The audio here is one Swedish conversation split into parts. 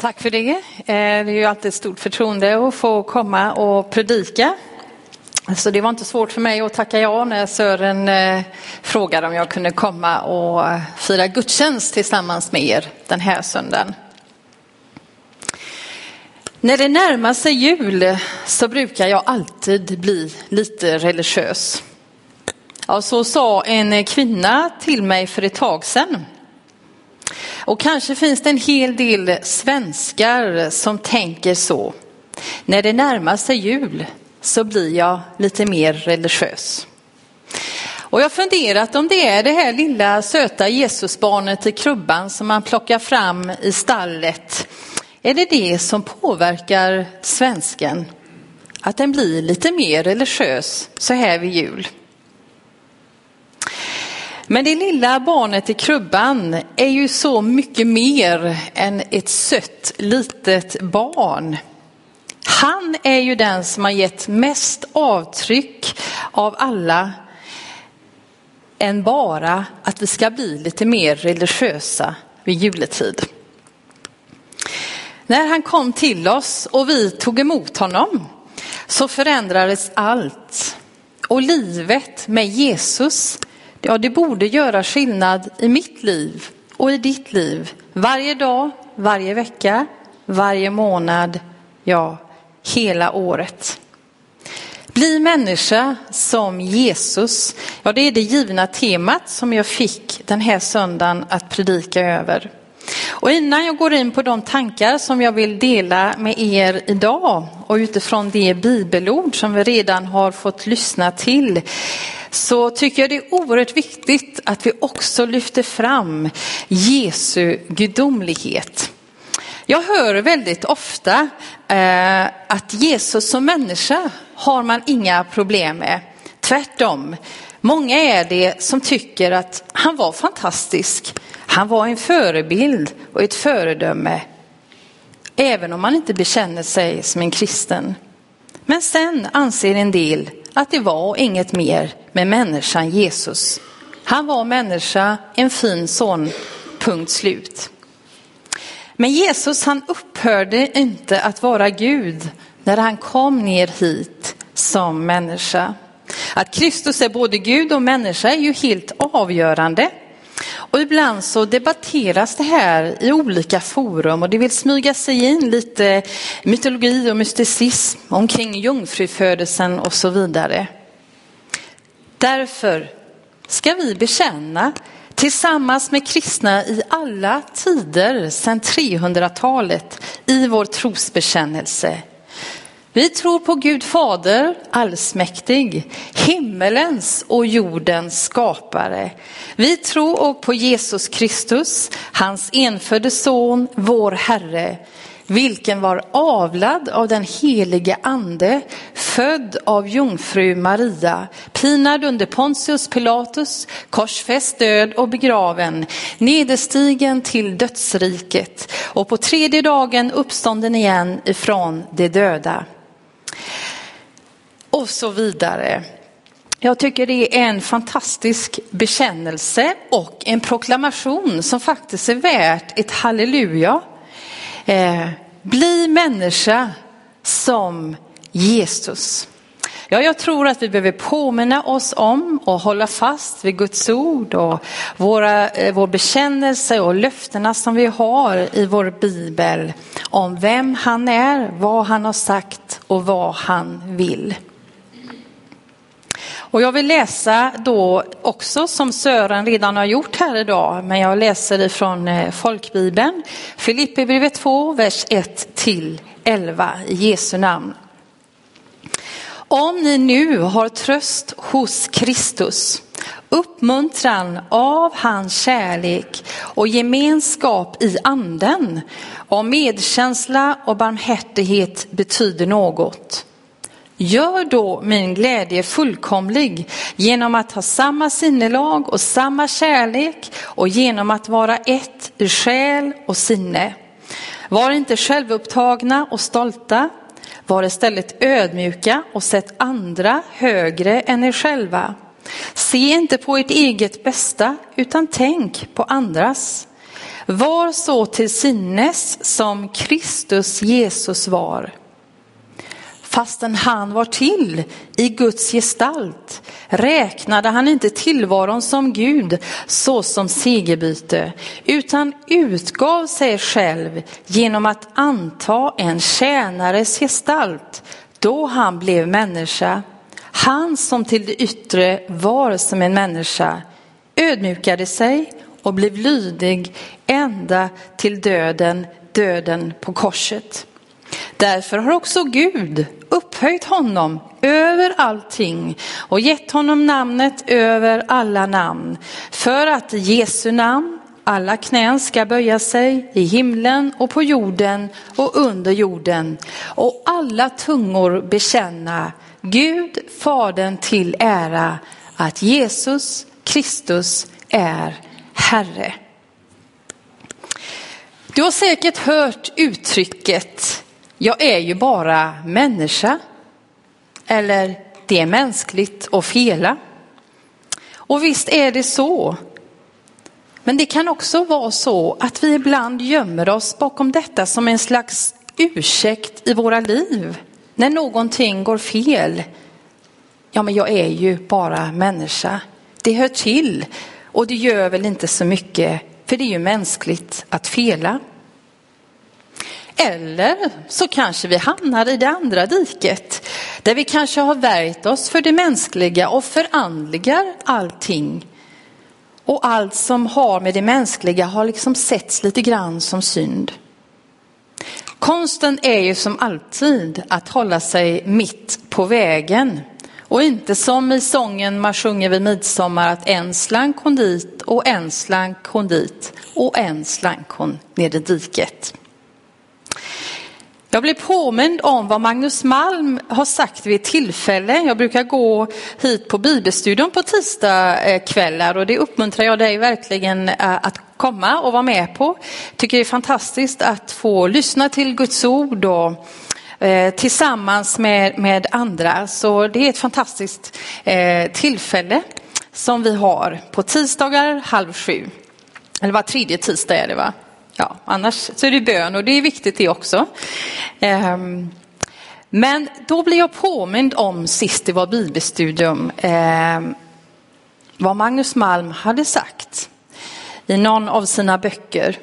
Tack för det. Eh, det är ju alltid ett stort förtroende att få komma och predika. Så det var inte svårt för mig att tacka ja när Sören eh, frågade om jag kunde komma och eh, fira gudstjänst tillsammans med er den här söndagen. När det närmar sig jul så brukar jag alltid bli lite religiös. Ja, så sa en kvinna till mig för ett tag sedan. Och kanske finns det en hel del svenskar som tänker så. När det närmar sig jul så blir jag lite mer religiös. Och jag har funderat om det är det här lilla söta Jesusbarnet i krubban som man plockar fram i stallet. Är det det som påverkar svensken? Att den blir lite mer religiös så här vid jul. Men det lilla barnet i krubban är ju så mycket mer än ett sött litet barn. Han är ju den som har gett mest avtryck av alla än bara att vi ska bli lite mer religiösa vid juletid. När han kom till oss och vi tog emot honom så förändrades allt. Och livet med Jesus Ja, det borde göra skillnad i mitt liv och i ditt liv. Varje dag, varje vecka, varje månad, ja, hela året. Bli människa som Jesus. Ja, det är det givna temat som jag fick den här söndagen att predika över. Och innan jag går in på de tankar som jag vill dela med er idag och utifrån det bibelord som vi redan har fått lyssna till så tycker jag det är oerhört viktigt att vi också lyfter fram Jesu gudomlighet. Jag hör väldigt ofta eh, att Jesus som människa har man inga problem med. Tvärtom, många är det som tycker att han var fantastisk. Han var en förebild och ett föredöme. Även om man inte bekänner sig som en kristen. Men sen anser en del att det var inget mer med människan Jesus. Han var människa, en fin son, punkt slut. Men Jesus han upphörde inte att vara Gud när han kom ner hit som människa. Att Kristus är både Gud och människa är ju helt avgörande. Och ibland så debatteras det här i olika forum och det vill smyga sig in lite mytologi och mysticism omkring jungfrufödelsen och så vidare. Därför ska vi bekänna tillsammans med kristna i alla tider sedan 300-talet i vår trosbekännelse. Vi tror på Gud Fader allsmäktig, himmelens och jordens skapare. Vi tror på Jesus Kristus, hans enfödde son, vår Herre vilken var avlad av den helige ande, född av jungfru Maria, pinad under Pontius Pilatus, korsfäst, död och begraven, nederstigen till dödsriket och på tredje dagen uppstånden igen ifrån de döda. Och så vidare. Jag tycker det är en fantastisk bekännelse och en proklamation som faktiskt är värt ett halleluja. Eh, bli människa som Jesus. Ja, jag tror att vi behöver påminna oss om och hålla fast vid Guds ord och våra, eh, vår bekännelse och löftena som vi har i vår bibel om vem han är, vad han har sagt och vad han vill. Och jag vill läsa då också som Sören redan har gjort här idag, men jag läser ifrån folkbibeln. folkbibeln, Filipperbrevet 2, vers 1 till 11 i Jesu namn. Om ni nu har tröst hos Kristus, uppmuntran av hans kärlek och gemenskap i anden, om medkänsla och barmhärtighet betyder något, Gör då min glädje fullkomlig genom att ha samma sinnelag och samma kärlek och genom att vara ett i själ och sinne. Var inte självupptagna och stolta, var istället ödmjuka och sätt andra högre än er själva. Se inte på ert eget bästa utan tänk på andras. var så till sinnes som Kristus Jesus var. Fastän han var till i Guds gestalt räknade han inte tillvaron som Gud så som segerbyte, utan utgav sig själv genom att anta en tjänares gestalt då han blev människa. Han som till det yttre var som en människa ödmjukade sig och blev lydig ända till döden, döden på korset. Därför har också Gud upphöjt honom över allting och gett honom namnet över alla namn. För att i Jesu namn alla knän ska böja sig i himlen och på jorden och under jorden och alla tungor bekänna Gud, Fadern till ära att Jesus Kristus är Herre. Du har säkert hört uttrycket jag är ju bara människa. Eller det är mänskligt att fela. Och visst är det så. Men det kan också vara så att vi ibland gömmer oss bakom detta som en slags ursäkt i våra liv. När någonting går fel. Ja, men jag är ju bara människa. Det hör till och det gör väl inte så mycket, för det är ju mänskligt att fela. Eller så kanske vi hamnar i det andra diket, där vi kanske har värjt oss för det mänskliga och förandligar allting. Och allt som har med det mänskliga har liksom setts lite grann som synd. Konsten är ju som alltid att hålla sig mitt på vägen. Och inte som i sången man sjunger vid midsommar att en slank hon dit och en slank hon dit och en slank hon ner i diket. Jag blev påmind om vad Magnus Malm har sagt vid ett tillfälle. Jag brukar gå hit på bibelstudion på tisdagskvällar eh, och det uppmuntrar jag dig verkligen eh, att komma och vara med på. Tycker det är fantastiskt att få lyssna till Guds ord och eh, tillsammans med, med andra. Så det är ett fantastiskt tillfälle som vi har på tisdagar halv sju. Eller var tredje tisdag är det va? Ja, annars så är det bön och det är viktigt det också. Ehm, men då blir jag påmind om sist det var bibelstudium ehm, vad Magnus Malm hade sagt i någon av sina böcker.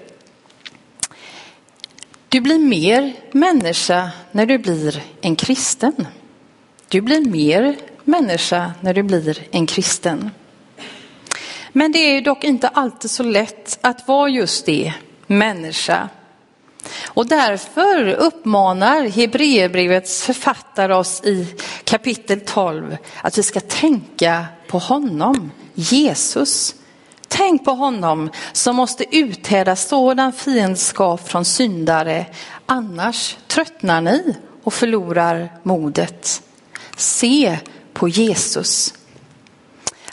Du blir mer människa när du blir en kristen. Du blir mer människa när du blir en kristen. Men det är dock inte alltid så lätt att vara just det, människa. Och därför uppmanar Hebreerbrevets författare oss i kapitel 12 att vi ska tänka på honom, Jesus. Tänk på honom som måste uthärda sådan fiendskap från syndare, annars tröttnar ni och förlorar modet. Se på Jesus.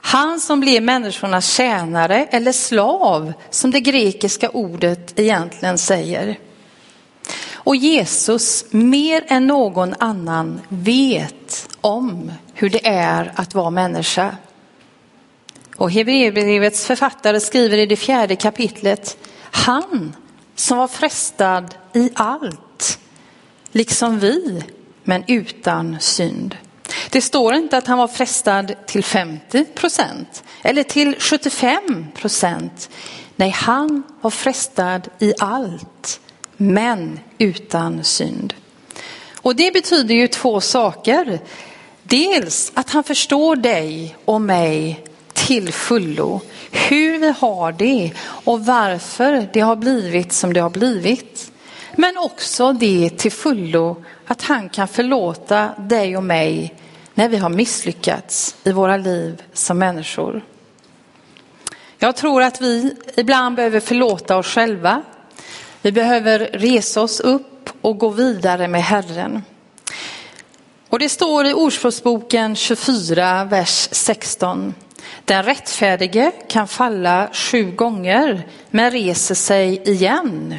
Han som blev människornas tjänare eller slav som det grekiska ordet egentligen säger. Och Jesus mer än någon annan vet om hur det är att vara människa. Och Hebreerbrevets författare skriver i det fjärde kapitlet, han som var frestad i allt, liksom vi, men utan synd. Det står inte att han var frestad till 50 procent eller till 75 procent. Nej, han var frestad i allt, men utan synd. Och det betyder ju två saker. Dels att han förstår dig och mig till fullo, hur vi har det och varför det har blivit som det har blivit. Men också det till fullo att han kan förlåta dig och mig när vi har misslyckats i våra liv som människor. Jag tror att vi ibland behöver förlåta oss själva. Vi behöver resa oss upp och gå vidare med Herren. Och det står i Ordspråksboken 24, vers 16. Den rättfärdige kan falla sju gånger men reser sig igen.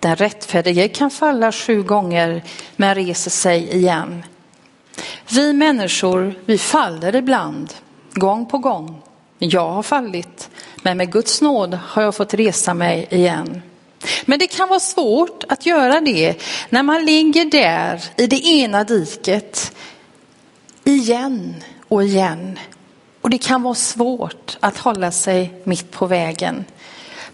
Den rättfärdige kan falla sju gånger men reser sig igen. Vi människor, vi faller ibland, gång på gång. Jag har fallit, Men med Guds nåd har jag fått resa mig igen. Men det kan vara svårt att göra det när man ligger där i det ena diket igen och igen. Och det kan vara svårt att hålla sig mitt på vägen.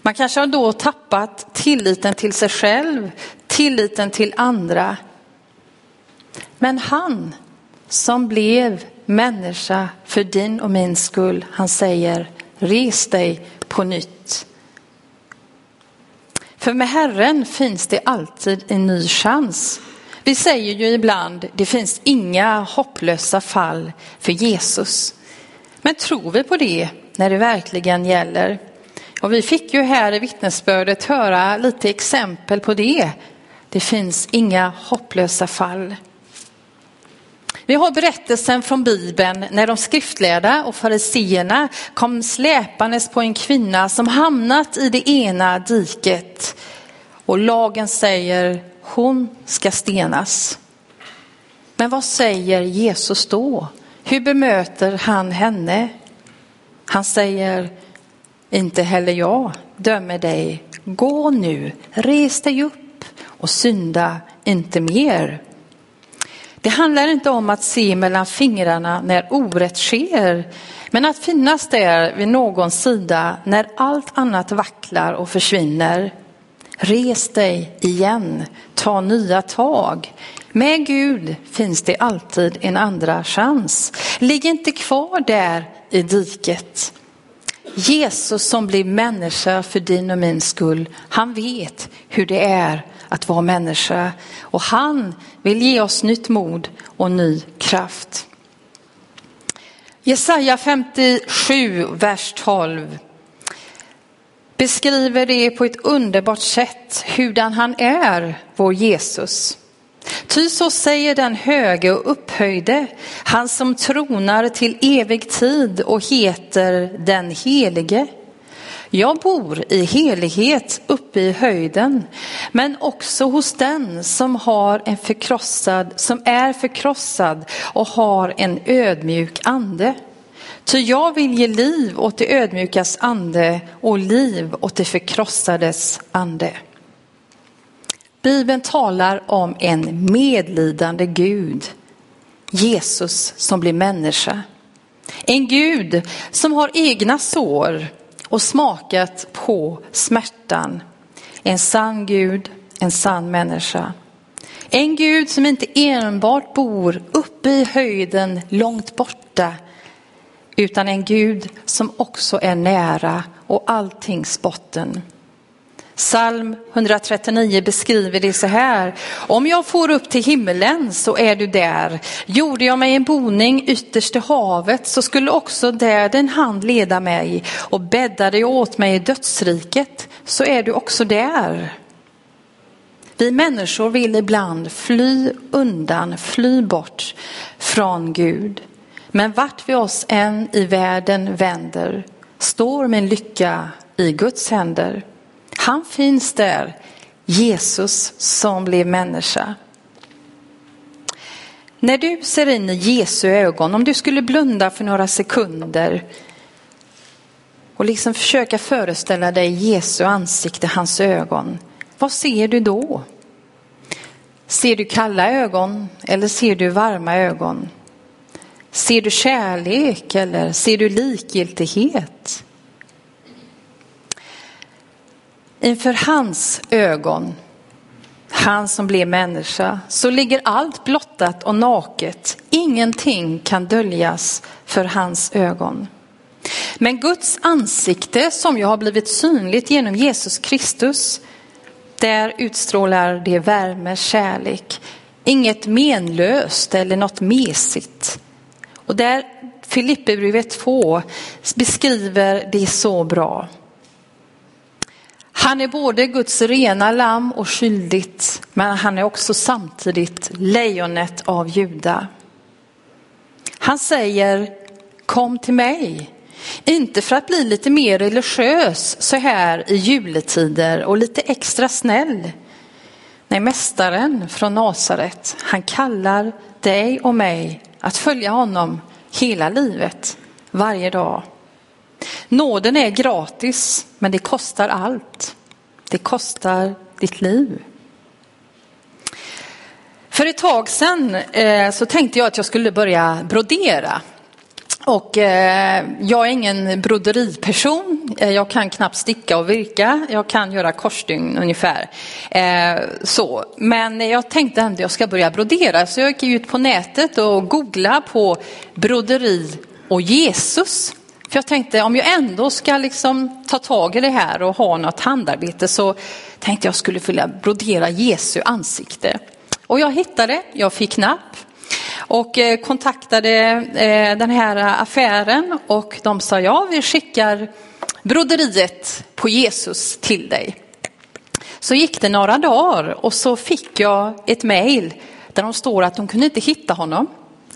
Man kanske har då tappat tilliten till sig själv, tilliten till andra. Men han som blev människa för din och min skull, han säger res dig på nytt. För med Herren finns det alltid en ny chans. Vi säger ju ibland, det finns inga hopplösa fall för Jesus. Men tror vi på det när det verkligen gäller? Och vi fick ju här i vittnesbördet höra lite exempel på det. Det finns inga hopplösa fall. Vi har berättelsen från Bibeln när de skriftlärda och fariseerna kom släpandes på en kvinna som hamnat i det ena diket. Och lagen säger hon ska stenas. Men vad säger Jesus då? Hur bemöter han henne? Han säger, inte heller jag dömer dig. Gå nu, res dig upp och synda inte mer. Det handlar inte om att se mellan fingrarna när orätt sker, men att finnas där vid någons sida när allt annat vacklar och försvinner. Res dig igen, ta nya tag. Med Gud finns det alltid en andra chans. Ligg inte kvar där i diket. Jesus som blir människa för din och min skull, han vet hur det är att vara människa och han vill ge oss nytt mod och ny kraft. Jesaja 57, vers 12 beskriver det på ett underbart sätt hurdan han är, vår Jesus. Ty så säger den höge och upphöjde, han som tronar till evig tid och heter den helige. Jag bor i helighet uppe i höjden, men också hos den som har en förkrossad, som är förkrossad och har en ödmjuk ande. Ty jag vill ge liv åt det ödmjukas ande och liv åt det förkrossades ande. Bibeln talar om en medlidande Gud, Jesus som blir människa. En Gud som har egna sår och smakat på smärtan. En sann Gud, en sann människa. En Gud som inte enbart bor uppe i höjden långt borta utan en Gud som också är nära och alltings botten. Psalm 139 beskriver det så här. Om jag får upp till himmelen så är du där. Gjorde jag mig en boning ytterst i havet så skulle också där din hand leda mig och bäddade jag åt mig i dödsriket så är du också där. Vi människor vill ibland fly undan, fly bort från Gud. Men vart vi oss än i världen vänder står min lycka i Guds händer. Han finns där, Jesus som blev människa. När du ser in i Jesu ögon, om du skulle blunda för några sekunder och liksom försöka föreställa dig Jesu ansikte, hans ögon, vad ser du då? Ser du kalla ögon eller ser du varma ögon? Ser du kärlek eller ser du likgiltighet? Inför hans ögon, han som blev människa, så ligger allt blottat och naket. Ingenting kan döljas för hans ögon. Men Guds ansikte som ju har blivit synligt genom Jesus Kristus, där utstrålar det värme, kärlek, inget menlöst eller något mesigt. Och där Filipperbrevet 2 beskriver det så bra. Han är både Guds rena lamm och skyldigt, men han är också samtidigt lejonet av Juda. Han säger kom till mig, inte för att bli lite mer religiös så här i juletider och lite extra snäll. Nej, mästaren från Nasaret, han kallar dig och mig att följa honom hela livet, varje dag. Nåden är gratis, men det kostar allt. Det kostar ditt liv. För ett tag sedan eh, så tänkte jag att jag skulle börja brodera. Och eh, jag är ingen broderiperson. Eh, jag kan knappt sticka och virka. Jag kan göra korsstygn ungefär. Eh, så. Men jag tänkte ändå att jag ska börja brodera. Så jag gick ut på nätet och googlade på broderi och Jesus. För jag tänkte om jag ändå ska liksom ta tag i det här och ha något handarbete så tänkte jag skulle vilja brodera Jesu ansikte. Och jag hittade, jag fick napp och eh, kontaktade eh, den här affären och de sa ja, vi skickar broderiet på Jesus till dig. Så gick det några dagar och så fick jag ett mejl där de står att de kunde inte hitta honom.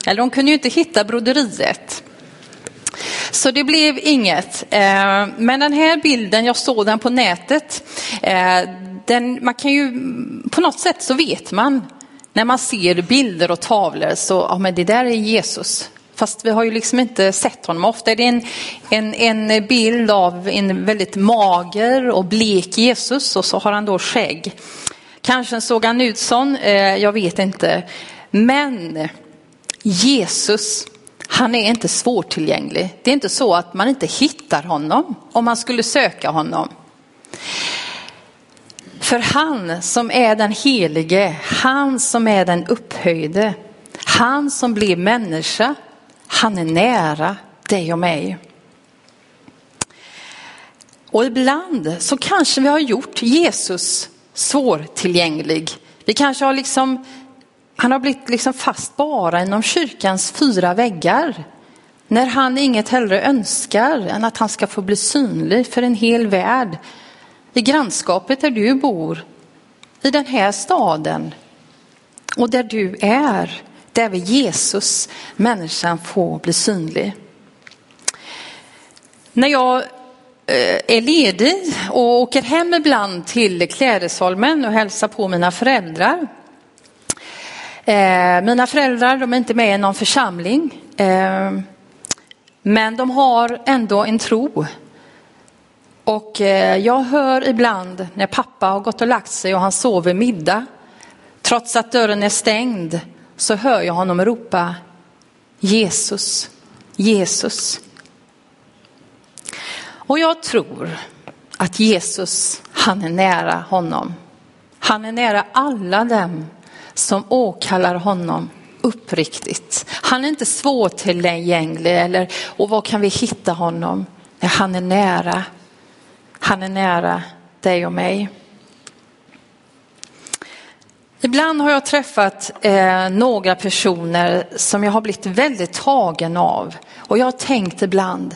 Eller de kunde ju inte hitta broderiet. Så det blev inget. Eh, men den här bilden, jag såg den på nätet. Eh, den, man kan ju, på något sätt så vet man när man ser bilder och tavlor så, ja men det där är Jesus. Fast vi har ju liksom inte sett honom. Ofta är det en, en, en bild av en väldigt mager och blek Jesus och så har han då skägg. Kanske såg han ut sån, jag vet inte. Men Jesus, han är inte svårtillgänglig. Det är inte så att man inte hittar honom om man skulle söka honom. För han som är den helige, han som är den upphöjde, han som blev människa, han är nära dig och mig. Och ibland så kanske vi har gjort Jesus svårtillgänglig. Vi kanske har liksom, han har blivit liksom fast bara inom kyrkans fyra väggar. När han inget hellre önskar än att han ska få bli synlig för en hel värld i grannskapet där du bor, i den här staden och där du är, där vill Jesus, människan, få bli synlig. När jag eh, är ledig och åker hem ibland till Klädesholmen och hälsar på mina föräldrar. Eh, mina föräldrar de är inte med i någon församling, eh, men de har ändå en tro och eh, jag hör ibland när pappa har gått och lagt sig och han sover middag, trots att dörren är stängd, så hör jag honom ropa Jesus, Jesus. Och jag tror att Jesus, han är nära honom. Han är nära alla dem som åkallar honom uppriktigt. Han är inte svårtillgänglig eller och var kan vi hitta honom? Nej, han är nära. Han är nära dig och mig. Ibland har jag träffat eh, några personer som jag har blivit väldigt tagen av. Och jag har tänkt ibland,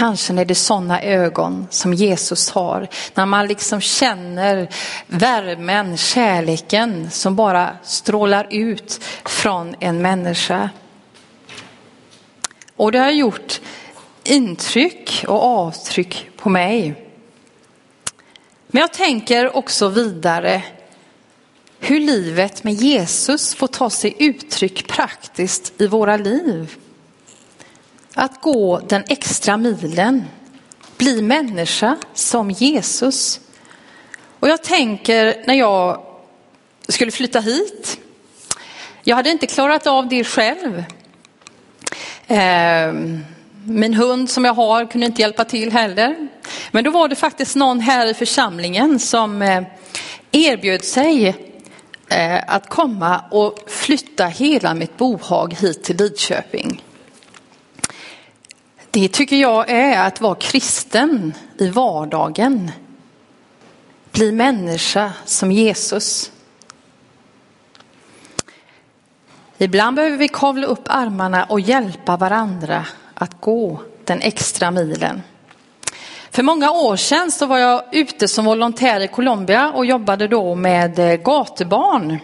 kanske är det sådana ögon som Jesus har. När man liksom känner värmen, kärleken som bara strålar ut från en människa. Och det har gjort intryck och avtryck på mig. Men jag tänker också vidare hur livet med Jesus får ta sig uttryck praktiskt i våra liv. Att gå den extra milen, bli människa som Jesus. Och jag tänker när jag skulle flytta hit, jag hade inte klarat av det själv. Ehm, min hund som jag har kunde inte hjälpa till heller. Men då var det faktiskt någon här i församlingen som eh, erbjöd sig eh, att komma och flytta hela mitt bohag hit till Lidköping. Det tycker jag är att vara kristen i vardagen. Bli människa som Jesus. Ibland behöver vi kavla upp armarna och hjälpa varandra att gå den extra milen. För många år sedan så var jag ute som volontär i Colombia och jobbade då med eh, gatubarn.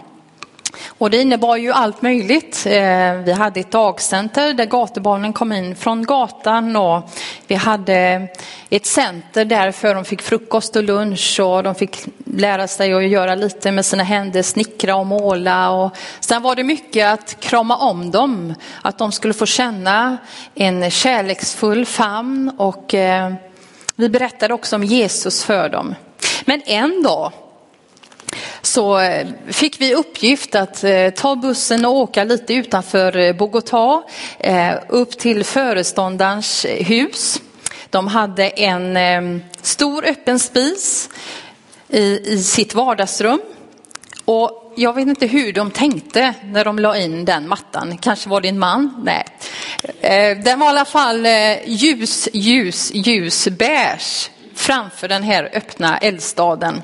Och det innebar ju allt möjligt. Eh, vi hade ett dagcenter där gatubarnen kom in från gatan och vi hade ett center där för de fick frukost och lunch och de fick lära sig att göra lite med sina händer, snickra och måla. Och sen var det mycket att krama om dem, att de skulle få känna en kärleksfull famn och eh, vi berättade också om Jesus för dem. Men en dag så eh, fick vi uppgift att eh, ta bussen och åka lite utanför eh, Bogotá upp till föreståndarens hus. De hade en stor öppen spis i, sitt vardagsrum. Och jag vet inte hur de tänkte när de la in den mattan. Kanske var det en man? Nej. Den var i alla fall ljus, ljus, ljus beige framför den här öppna eldstaden.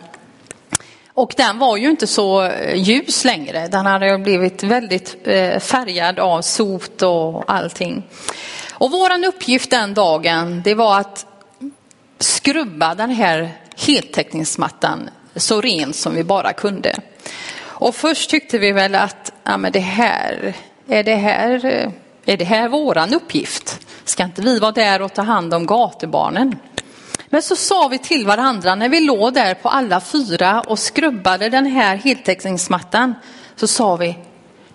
Och den var ju inte så eh, ljus längre. Den hade blivit väldigt eh, färgad av sot och allting. Och våran uppgift den dagen, det var att skrubba den här heltäckningsmattan så ren som vi bara kunde. Och först tyckte vi väl att, ja men det här, är det här, eh, är det här våran uppgift? Ska inte vi vara där och ta hand om gatubarnen? Men så sa vi till varandra när vi låg där på alla fyra och skrubbade den här heltäckningsmattan. Så sa vi,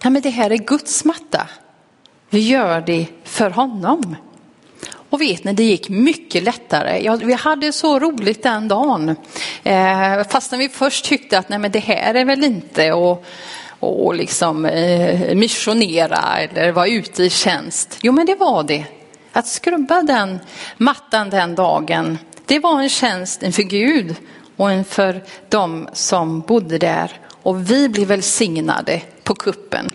nej men det här är Guds matta. Vi gör det för honom. Och vet ni, det gick mycket lättare. Ja, vi hade så roligt den dagen. Eh, fastän vi först tyckte att nej men det här är väl inte att och liksom eh, missionera eller vara ute i tjänst. Jo men det var det. Att skrubba den mattan den dagen, det var en tjänst inför Gud och inför de som bodde där. Och vi blev välsignade på kuppen.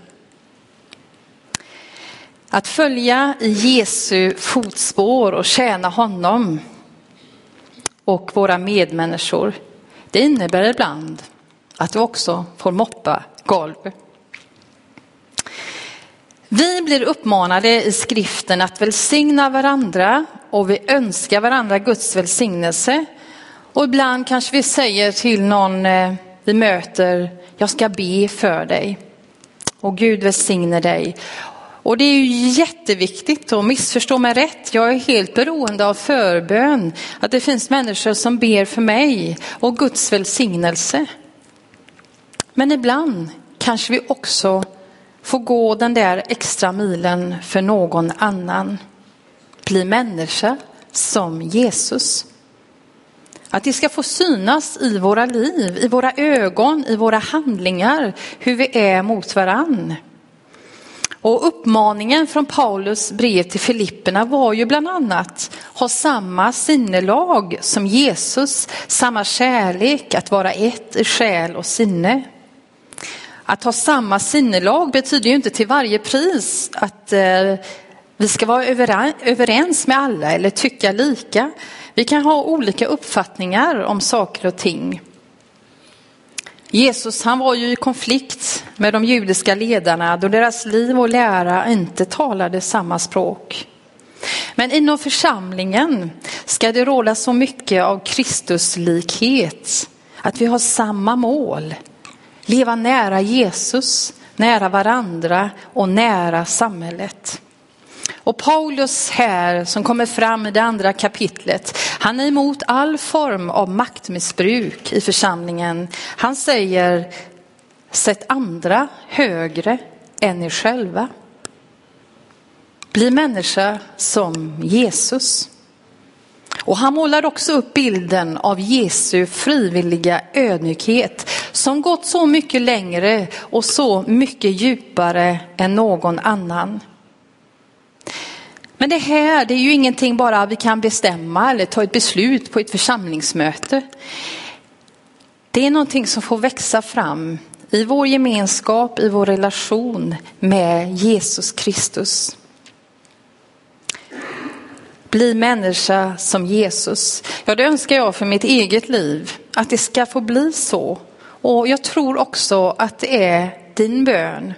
Att följa i Jesu fotspår och tjäna honom och våra medmänniskor, det innebär ibland att du också får moppa golv. Vi blir uppmanade i skriften att välsigna varandra och vi önskar varandra Guds välsignelse. Och ibland kanske vi säger till någon eh, vi möter, jag ska be för dig. Och Gud välsigne dig. Och det är ju jätteviktigt och missförstå mig rätt. Jag är helt beroende av förbön. Att det finns människor som ber för mig och Guds välsignelse. Men ibland kanske vi också Få gå den där extra milen för någon annan. Bli människa som Jesus. Att det ska få synas i våra liv, i våra ögon, i våra handlingar, hur vi är mot varann. Och uppmaningen från Paulus brev till Filipperna var ju bland annat ha samma sinnelag som Jesus, samma kärlek, att vara ett i själ och sinne. Att ha samma sinnelag betyder ju inte till varje pris att eh, vi ska vara överens med alla eller tycka lika. Vi kan ha olika uppfattningar om saker och ting. Jesus han var ju i konflikt med de judiska ledarna då deras liv och lära inte talade samma språk. Men inom församlingen ska det råda så mycket av Kristuslikhet, att vi har samma mål, leva nära Jesus, nära varandra och nära samhället. Och Paulus här som kommer fram i det andra kapitlet, han är emot all form av maktmissbruk i församlingen. Han säger, sätt andra högre än er själva. Bli människa som Jesus. Och han målar också upp bilden av Jesu frivilliga ödmjukhet som gått så mycket längre och så mycket djupare än någon annan. Men det här, det är ju ingenting bara vi kan bestämma eller ta ett beslut på ett församlingsmöte. Det är någonting som får växa fram i vår gemenskap, i vår relation med Jesus Kristus. Bli människa som Jesus. Ja, det önskar jag för mitt eget liv, att det ska få bli så. Och jag tror också att det är din bön.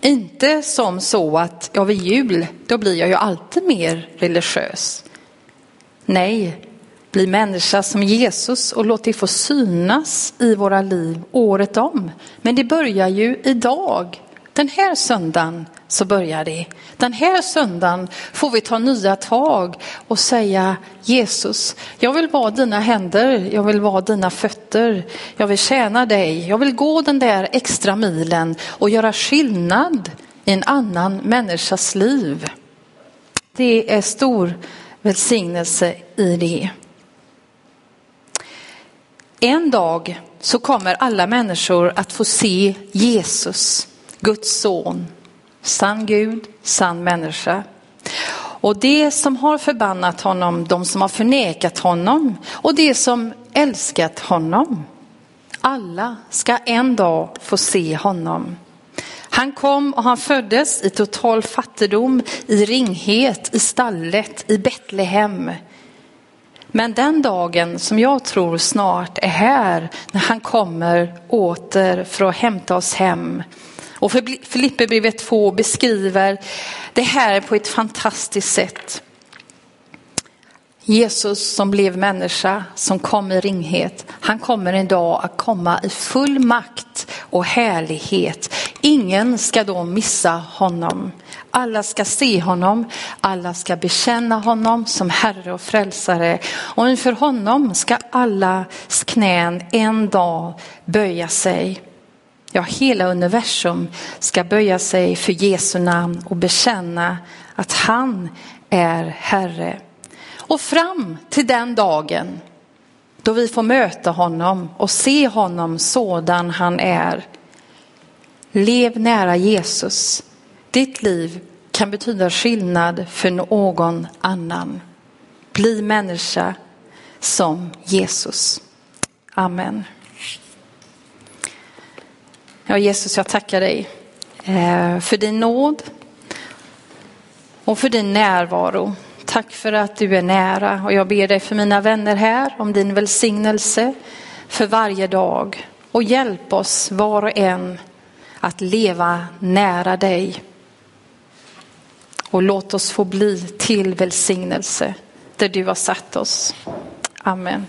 Inte som så att, ja vid jul, då blir jag ju alltid mer religiös. Nej, Bli människa som Jesus och låt det få synas i våra liv året om. Men det börjar ju idag. Den här söndagen så börjar det. Den här söndagen får vi ta nya tag och säga Jesus, jag vill vara dina händer, jag vill vara dina fötter, jag vill tjäna dig, jag vill gå den där extra milen och göra skillnad i en annan människas liv. Det är stor välsignelse i det. En dag så kommer alla människor att få se Jesus, Guds son, sann Gud, sann människa. Och det som har förbannat honom, de som har förnekat honom och det som älskat honom. Alla ska en dag få se honom. Han kom och han föddes i total fattigdom, i ringhet, i stallet, i Betlehem. Men den dagen som jag tror snart är här, när han kommer åter för att hämta oss hem. Och Filipperbrevet 2 beskriver det här på ett fantastiskt sätt. Jesus som blev människa, som kom i ringhet, han kommer en dag att komma i full makt och härlighet. Ingen ska då missa honom. Alla ska se honom, alla ska bekänna honom som Herre och Frälsare. Och inför honom ska allas knän en dag böja sig. Ja, hela universum ska böja sig för Jesu namn och bekänna att han är Herre. Och fram till den dagen då vi får möta honom och se honom sådan han är. Lev nära Jesus. Ditt liv kan betyda skillnad för någon annan. Bli människa som Jesus. Amen. Ja, Jesus, jag tackar dig eh, för din nåd och för din närvaro. Tack för att du är nära och jag ber dig för mina vänner här om din välsignelse för varje dag och hjälp oss var och en att leva nära dig. Och låt oss få bli till välsignelse där du har satt oss. Amen.